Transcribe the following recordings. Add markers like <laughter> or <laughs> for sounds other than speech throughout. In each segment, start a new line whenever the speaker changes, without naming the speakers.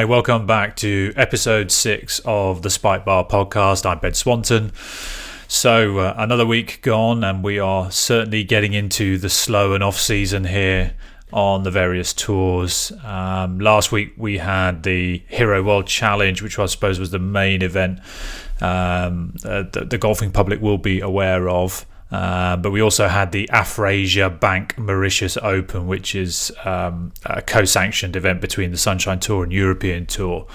Hi, welcome back to episode six of the Spike Bar podcast. I'm Ben Swanton. So, uh, another week gone, and we are certainly getting into the slow and off season here on the various tours. Um, last week we had the Hero World Challenge, which I suppose was the main event um, uh, the, the golfing public will be aware of. Uh, but we also had the Afrasia Bank Mauritius Open, which is um, a co sanctioned event between the Sunshine Tour and European Tour.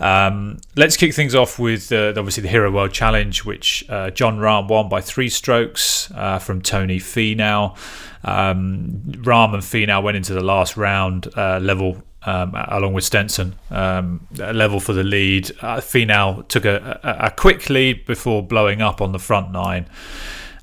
Um, let's kick things off with uh, obviously the Hero World Challenge, which uh, Jon Rahm won by three strokes uh, from Tony Finau. Um, Rahm and Finau went into the last round uh, level um, along with Stenson, um, level for the lead. Uh, Finau took a, a, a, quick lead before blowing up on the front nine.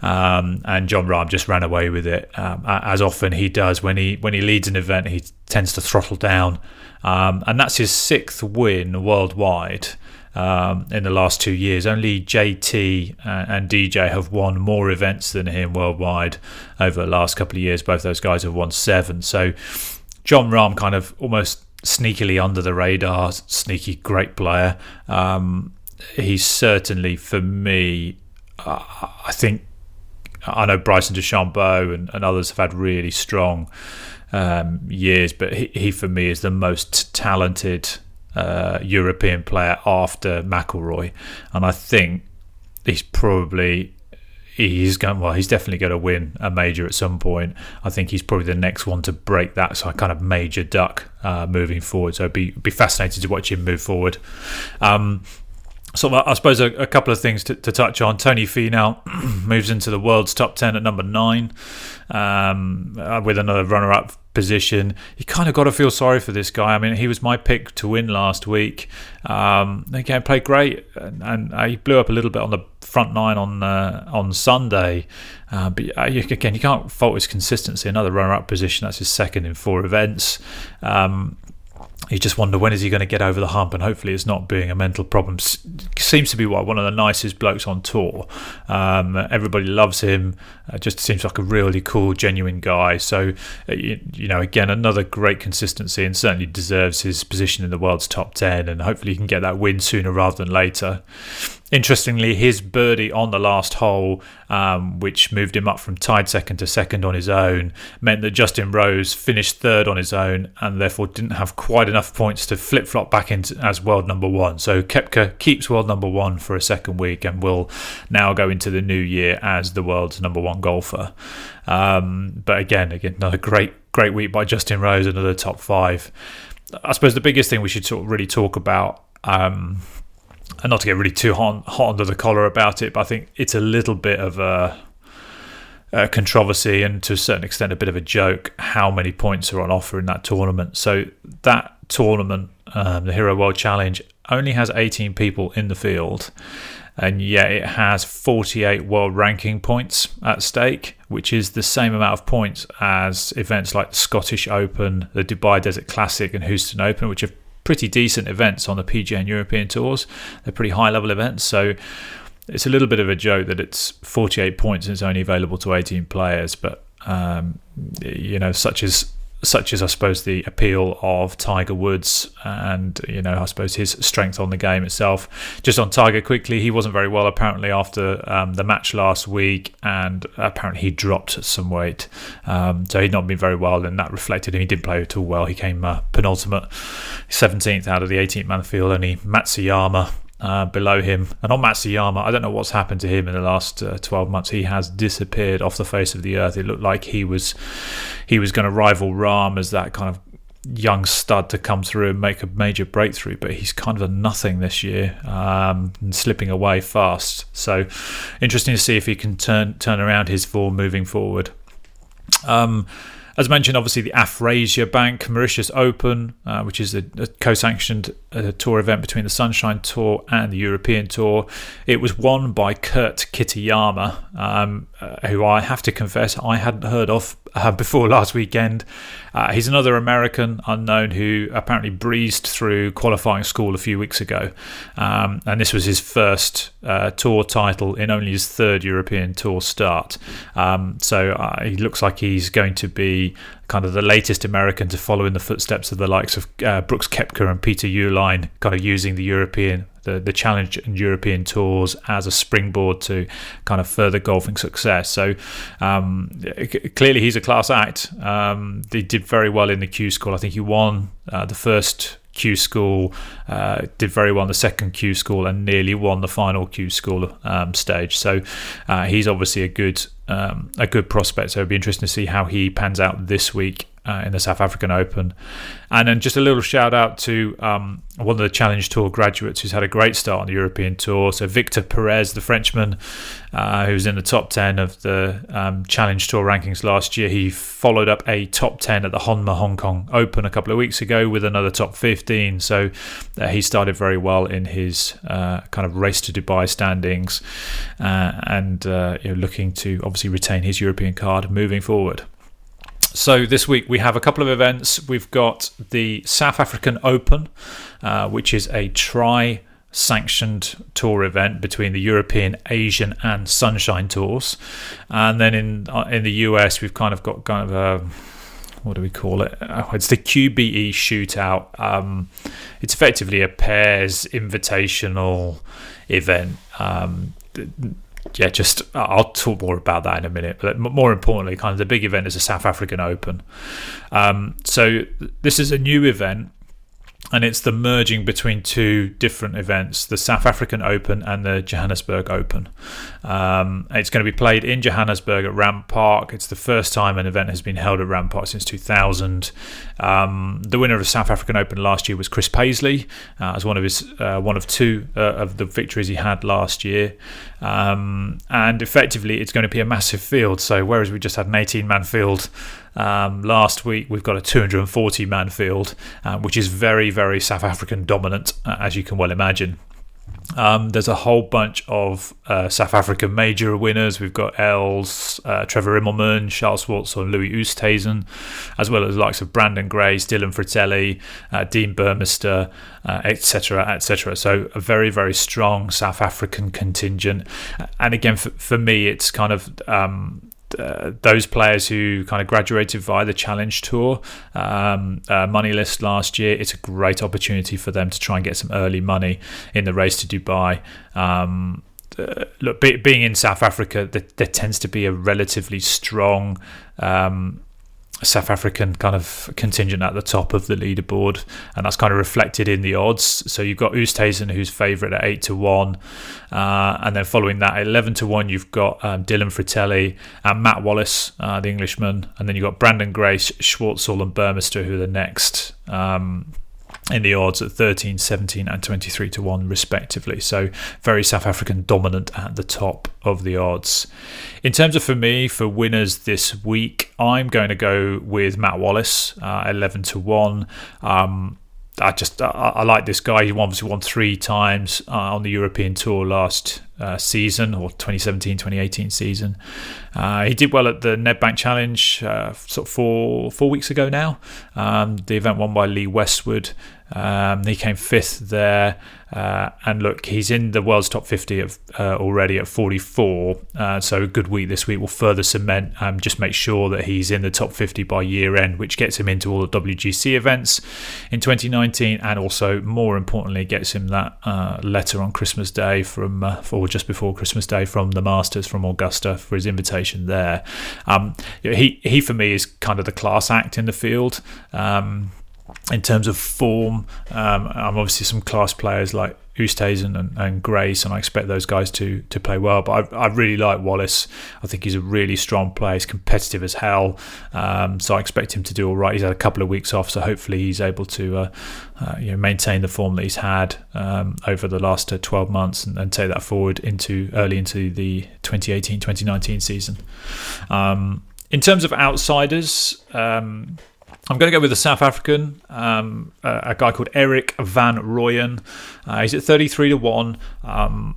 Um, and Jon Rahm just ran away with it, um, as often he does when he when he leads an event. He tends to throttle down, um, and that's his sixth win worldwide um, in the last two years. Only JT and DJ have won more events than him worldwide over the last couple of years. Both those guys have won seven. So Jon Rahm kind of almost sneakily under the radar, sneaky great player. Um, he's certainly for me. Uh, I think I know Bryson DeChambeau and, and others have had really strong um, years, but he, he, for me is the most talented uh, European player after McIlroy, and I think he's probably he's going well he's definitely going to win a major at some point. I think he's probably the next one to break that so i kind of major duck uh, moving forward. So it'd be, be fascinating to watch him move forward. Um, so I suppose a, a couple of things to, to, touch on. Tony Finau <clears throat> moves into the world's top ten at number nine, um, uh, with another runner-up position. You kind of got to feel sorry for this guy. I mean, he was my pick to win last week. Um, again, played great, and, and uh, he blew up a little bit on the front nine on uh, on Sunday. Uh, but uh, again, you can't fault his consistency. Another runner-up position. That's his second in four events. Um, you just wonder when is he going to get over the hump, and hopefully it's not being a mental problem. S- seems to be what one of the nicest blokes on tour. Um, everybody loves him. Uh, just seems like a really cool, genuine guy. So uh, you, you, know, again, another great consistency, and certainly deserves his position in the world's top ten. And hopefully he can get that win sooner rather than later. Interestingly, his birdie on the last hole, um, which moved him up from tied second to second on his own, meant that Justin Rose finished third on his own and therefore didn't have quite enough points to flip flop back into as world number one. So Koepka keeps world number one for a second week and will now go into the new year as the world's number one golfer. Um, but again, again, another great, great week by Justin Rose, another top five. I suppose the biggest thing we should sort of really talk about. Um, and not to get really too hot, hot under the collar about it, but I think it's a little bit of a, a, controversy and to a certain extent a bit of a joke how many points are on offer in that tournament. So that tournament, um, the Hero World Challenge, only has 18 people in the field, and yet it has 48 world ranking points at stake, which is the same amount of points as events like the Scottish Open, the Dubai Desert Classic, and Houston Open, which are pretty decent events on the PGA and European tours. They're pretty high level events. So it's a little bit of a joke that it's 48 points and it's only available to 18 players. But, um, you know, such as such as I suppose the appeal of Tiger Woods and you know I suppose his strength on the game itself. Just on Tiger quickly, he wasn't very well apparently after um, the match last week, and apparently he dropped some weight, um, so he'd not been very well, and that reflected him. He didn't play at all well. He came uh, penultimate, 17th out of the 18th man field. Only Matsuyama uh, below him. And on Matsuyama, I don't know what's happened to him in the last uh, 12 months. He has disappeared off the face of the earth. It looked like he was he was going to rival Rahm as that kind of young stud to come through and make a major breakthrough, but he's kind of a nothing this year um, and slipping away fast. So interesting to see if he can turn turn around his form moving forward. Um, as mentioned, obviously the Afrasia Bank Mauritius Open, uh, which is a, a co-sanctioned uh, tour event between the Sunshine Tour and the European Tour. It was won by Kurt Kitayama, um, uh, who I have to confess I hadn't heard of uh, <laughs> before last weekend. Uh, he's another American unknown who apparently breezed through qualifying school a few weeks ago, um, and this was his first uh, tour title in only his third European Tour start. Um, so uh, he looks like he's going to be kind of the latest American to follow in the footsteps of the likes of uh, Brooks Koepka and Peter Uihlein, kind of using the European the, the challenge and European tours as a springboard to kind of further golfing success. So um, clearly he's a class act. Um, they did very well in the Q School. I think he won uh, the first Q School, uh, did very well in the second Q School, and nearly won the final Q School um, stage. So uh, he's obviously a good um, a good prospect. So it'd be interesting to see how he pans out this week uh, in the South African Open. And then just a little shout out to um, one of the Challenge Tour graduates who's had a great start on the European Tour. So Victor Perez, the Frenchman, uh, who was in the top 10 of the um, Challenge Tour rankings last year, he followed up a top 10 at the Honma Hong Kong Open a couple of weeks ago with another top 15. So uh, he started very well in his uh, kind of race to Dubai standings uh, and uh, you know, looking to obviously retain his European card moving forward. So this week we have a couple of events. We've got the South African Open, uh, which is a tri sanctioned tour event between the European, Asian, and Sunshine tours. And then in uh, in the US, we've kind of got kind of a what do we call it? Oh, it's the QBE shootout. Um, it's effectively a pairs invitational event. Um, yeah, just I'll talk more about that in a minute. But more importantly, kind of the big event is the South African Open. Um, so this is a new event and it's the merging between two different events the South African Open and the Johannesburg Open. Um, it's going to be played in Johannesburg at Rand Park. It's the first time an event has been held at Rand Park since 2000. Um, the winner of the South African Open last year was Chris Paisley, uh, as one of his uh, one of two uh, of the victories he had last year. Um, and effectively, it's going to be a massive field. So whereas we just had an 18 man field um, last week, we've got a 240 man field, uh, which is very, very South African dominant, uh, as you can well imagine. Um, there's a whole bunch of uh, South African major winners. We've got Els, uh, Trevor Immelman, Charles Schwartzel, Louis Oosthuizen, as well as the likes of Branden Grace, Dylan Frittelli, uh, Dean Burmester, etc., uh, etc. So a very, very strong South African contingent. And again, for, for me, it's kind of um, uh, those players who kind of graduated via the Challenge Tour um, uh, money list last year, it's a great opportunity for them to try and get some early money in the race to Dubai. Um, uh, look, be, being in South Africa, there, there, tends to be a relatively strong um, South African kind of contingent at the top of the leaderboard, and that's kind of reflected in the odds. So you've got Oosthuizen, who's favourite at eight to one, uh, and then following that, eleven to one, you've got um, Dylan Frittelli and Matt Wallace, uh, the Englishman, and then you've got Branden Grace, Schwartzel, and Burmester, who are the next. Um, in the odds at 13, 17, and 23 to 1, respectively. So, very South African dominant at the top of the odds. In terms of for me, for winners this week, I'm going to go with Matt Wallace, uh, 11 to 1. Um, I just I, I, like this guy. He obviously won three times uh, on the European Tour last uh, season or 2017 2018 season. Uh, he did well at the Nedbank Challenge uh, sort of four four weeks ago now. Um, the event won by Lee Westwood. Um, he came fifth there, uh, and look, he's in the world's top 50 of, uh, already at 44. Uh, so a good week this week will further cement, um, just make sure that he's in the top 50 by year end, which gets him into all the WGC events in 2019, and also more importantly, gets him that uh, letter on Christmas Day from, uh, or just before Christmas Day from the Masters from Augusta for his invitation there. Um, he he for me is kind of the class act in the field. Um, in terms of form, um, I'm obviously some class players like Oosthuizen and, and Grace, and I expect those guys to to play well. But I, I really like Wallace. I think he's a really strong player. He's competitive as hell, um, so I expect him to do all right. He's had a couple of weeks off, so hopefully he's able to uh, uh, you know maintain the form that he's had um, over the last uh, 12 months and, and, take that forward into early into the 2018-2019 season. Um, in terms of outsiders. I'm going to go with the South African, um, a, a, guy called Erik van Rooyen. Uh, he's at 33 to 1. Um,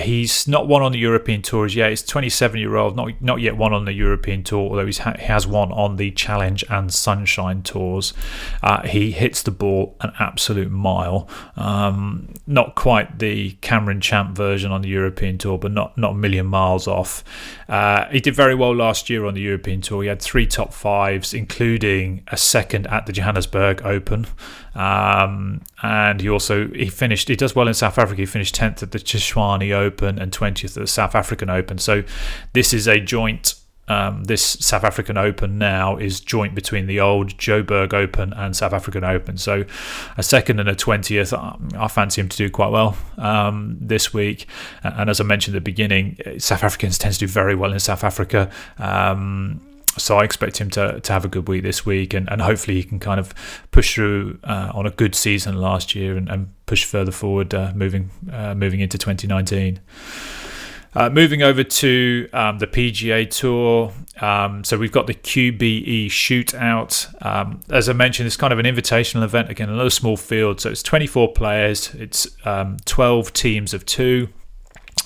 he's not won on the European tours yet. He's 27 year old, not not yet won on the European tour, although ha- he has won on the Challenge and Sunshine tours. Uh, he hits the ball an absolute mile. Um, not quite the Cameron Champ version on the European tour, but not not a million miles off. Uh, he did very well last year on the European tour. He had three top fives, including a second at the Johannesburg Open. Um, and he also he finished. He does well in South Africa. He finished tenth at the Tshwane Open and twentieth at the South African Open. So this is a joint. Um, this South African Open now is joint between the old Joburg Open and South African Open. So a second and a twentieth. Um, I fancy him to do quite well um, this week. And as I mentioned at the beginning, South Africans tend to do very well in South Africa. Um, so I expect him to, to have a good week this week, and, and hopefully he can kind of push through uh, on a good season last year and, and push further forward, uh, moving uh, moving into 2019. Uh, moving over to um, the PGA Tour, um, so we've got the QBE Shootout. Um, as I mentioned, it's kind of an invitational event. Again, a little small field, so it's 24 players. It's um, 12 teams of two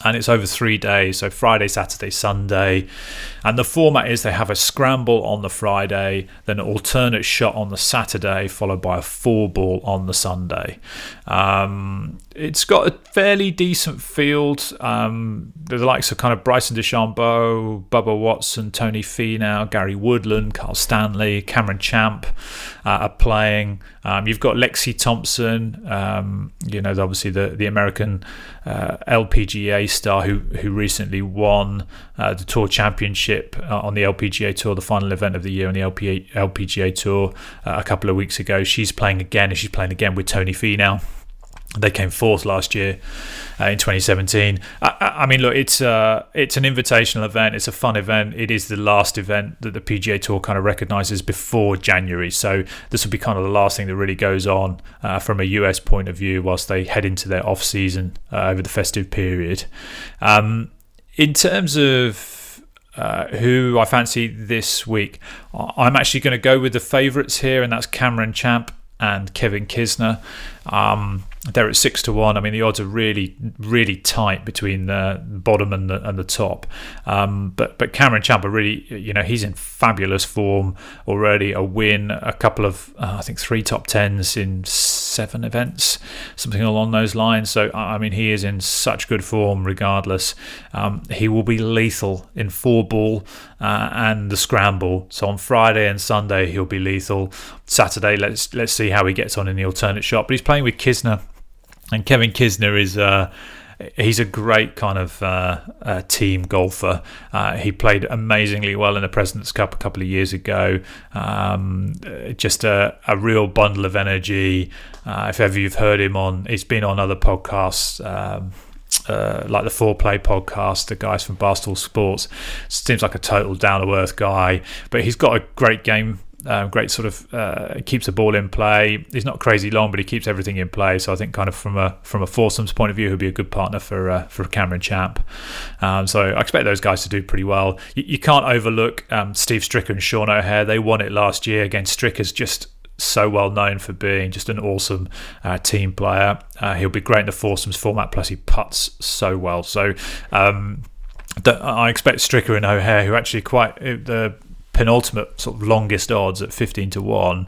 and it's over three days so friday saturday sunday and the format is they have a scramble on the friday then an alternate shot on the saturday followed by a four ball on the sunday um, it's got a fairly decent field. Um, the likes of kind of Bryson DeChambeau, Bubba Watson, Tony Finau, Gary Woodland, Carl Stanley, Cameron Champ uh, are playing. Um, you've got Lexi Thompson, um, you know, obviously the the American uh, LPGA star who who recently won uh, the Tour Championship uh, on the LPGA Tour, the final event of the year on the LPA, LPGA Tour uh, a couple of weeks ago. She's playing again, and she's playing again with Tony Finau. They came fourth last year uh, in 2017. I, I, mean, look, it's uh, it's an invitational event. It's a fun event. It is the last event that the PGA Tour kind of recognises before January. So this will be kind of the last thing that really goes on uh, from a US point of view whilst they head into their off season uh, over the festive period. Um, in terms of uh, who I fancy this week. I'm actually going to go with the favourites here, and that's Cameron Champ and Kevin Kisner. Um, they're at six to one. I mean, the odds are really, really tight between the bottom and the and the top. Um, but but Cameron Champ, really, you know, he's in fabulous form already. A win, a couple of, uh, I think, three top tens in seven events, something along those lines. So I mean, he is in such good form. Regardless, um, he will be lethal in four ball uh, and the scramble. So on Friday and Sunday, he'll be lethal. Saturday, let's let's see how he gets on in the alternate shot. But he's playing with Kisner and Kevin Kisner is uh, he's a great kind of uh, uh, team golfer. Uh, he played amazingly well in the President's Cup a couple of years ago. Um, just a, a, real bundle of energy. Uh, if ever you've heard him on, he's been on other podcasts. Um, uh, like the Foreplay podcast, the guys from Barstool Sports, seems like a total down to earth guy, but he's got a great game um, great sort of uh, keeps the ball in play. He's not crazy long, but he keeps everything in play. So I think kind of from a from a foursomes point of view, he'll be a good partner for uh, for Cameron Champ. Um, so I expect those guys to do pretty well. You, you can't overlook um, Steve Stricker and Sean O'Hair. They won it last year again. Stricker's just so well known for being just an awesome uh, team player. Uh, he'll be great in the foursomes format. Plus, he puts so well. So. Um, I expect Stricker and O'Hair, who actually quite the penultimate sort of longest odds at 15 to 1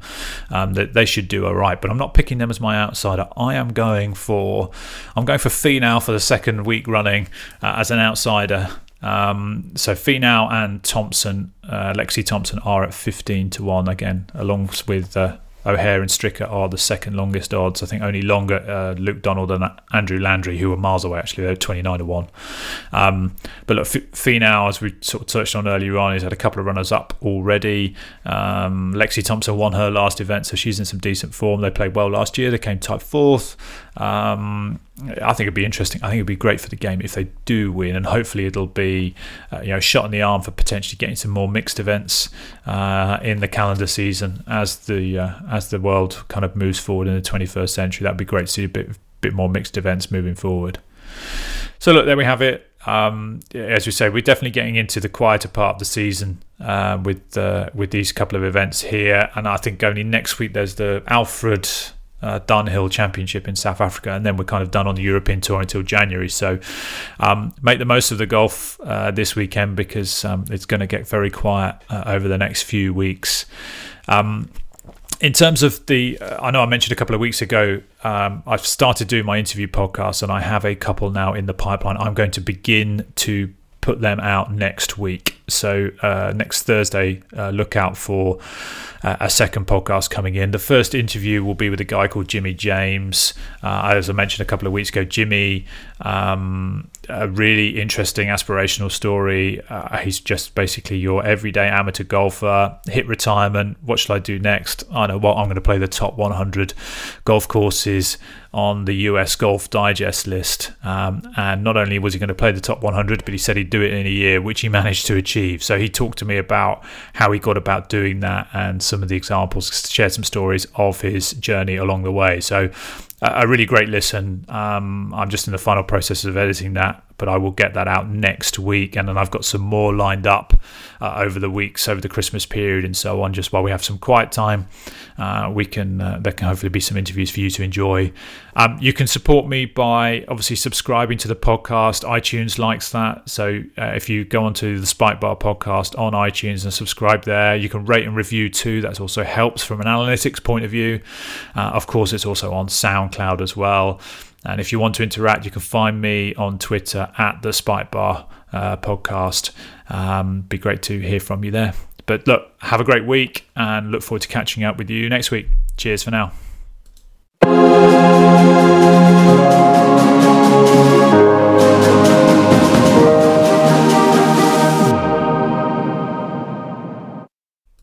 um, that they should do all right but I'm not picking them as my outsider I am going for I'm going for Finau for the second week running uh, as an outsider um, so Finau and Thompson uh, Lexi Thompson are at 15 to 1 again along with uh, O'Hair and Stricker are the second longest odds. I think only longer uh, Luke Donald and Andrew Landry, who are miles away actually, they're 29 to 1. Um, but look, Finau, as we sort of touched on earlier on, he's had a couple of runners up already. Um, Lexi Thompson won her last event, so she's in some decent form. They played well last year, they came tied fourth. Um, I think it'd be interesting. I think it'd be great for the game if they do win, and hopefully it'll be uh, you know shot in the arm for potentially getting some more mixed events uh, in the calendar season as the uh, as the world kind of moves forward in the 21st century. That'd be great to see a bit bit more mixed events moving forward. So look, there we have it. Um, as we say, we're definitely getting into the quieter part of the season uh, with uh, with these couple of events here, and I think only next week there's the Alfred uh, Dunhill Championship in South Africa, and then we're kind of done on the European Tour until January. So um, make the most of the golf uh, this weekend because um, it's going to get very quiet uh, over the next few weeks. Um, in terms of the, uh, I know I mentioned a couple of weeks ago, um, I've started doing my interview podcast, and I have a couple now in the pipeline. I'm going to begin to put them out next week. So uh, next Thursday, uh, look out for uh, a second podcast coming in. The first interview will be with a guy called Jimmy James. Uh, as I mentioned a couple of weeks ago, Jimmy, um, a really interesting aspirational story. Uh, he's just basically your everyday amateur golfer, hit retirement. What shall I do next? I know what I'm going to play the top 100 golf courses on the US Golf Digest list. Um, and not only was he going to play the top 100, but he said he'd do it in a year, which he <laughs> managed to achieve. So he talked to me about how he got about doing that and some of the examples, shared some stories of his journey along the way. So a really great listen. Um, I'm just in the final process of editing that, but I will get that out next week. And then I've got some more lined up uh, over the weeks, over the Christmas period, and so on. Just while we have some quiet time, uh, we can uh, there can hopefully be some interviews for you to enjoy. Um, you can support me by obviously subscribing to the podcast. iTunes likes that, so uh, if you go onto the Spike Bar podcast on iTunes and subscribe there, you can rate and review too. That also helps from an analytics point of view. Uh, of course, it's also on SoundCloud as well. And if you want to interact, you can find me on Twitter at the Spike Bar uh, podcast. Um, be great to hear from you there. But look, have a great week and look forward to catching up with you next week. Cheers for now.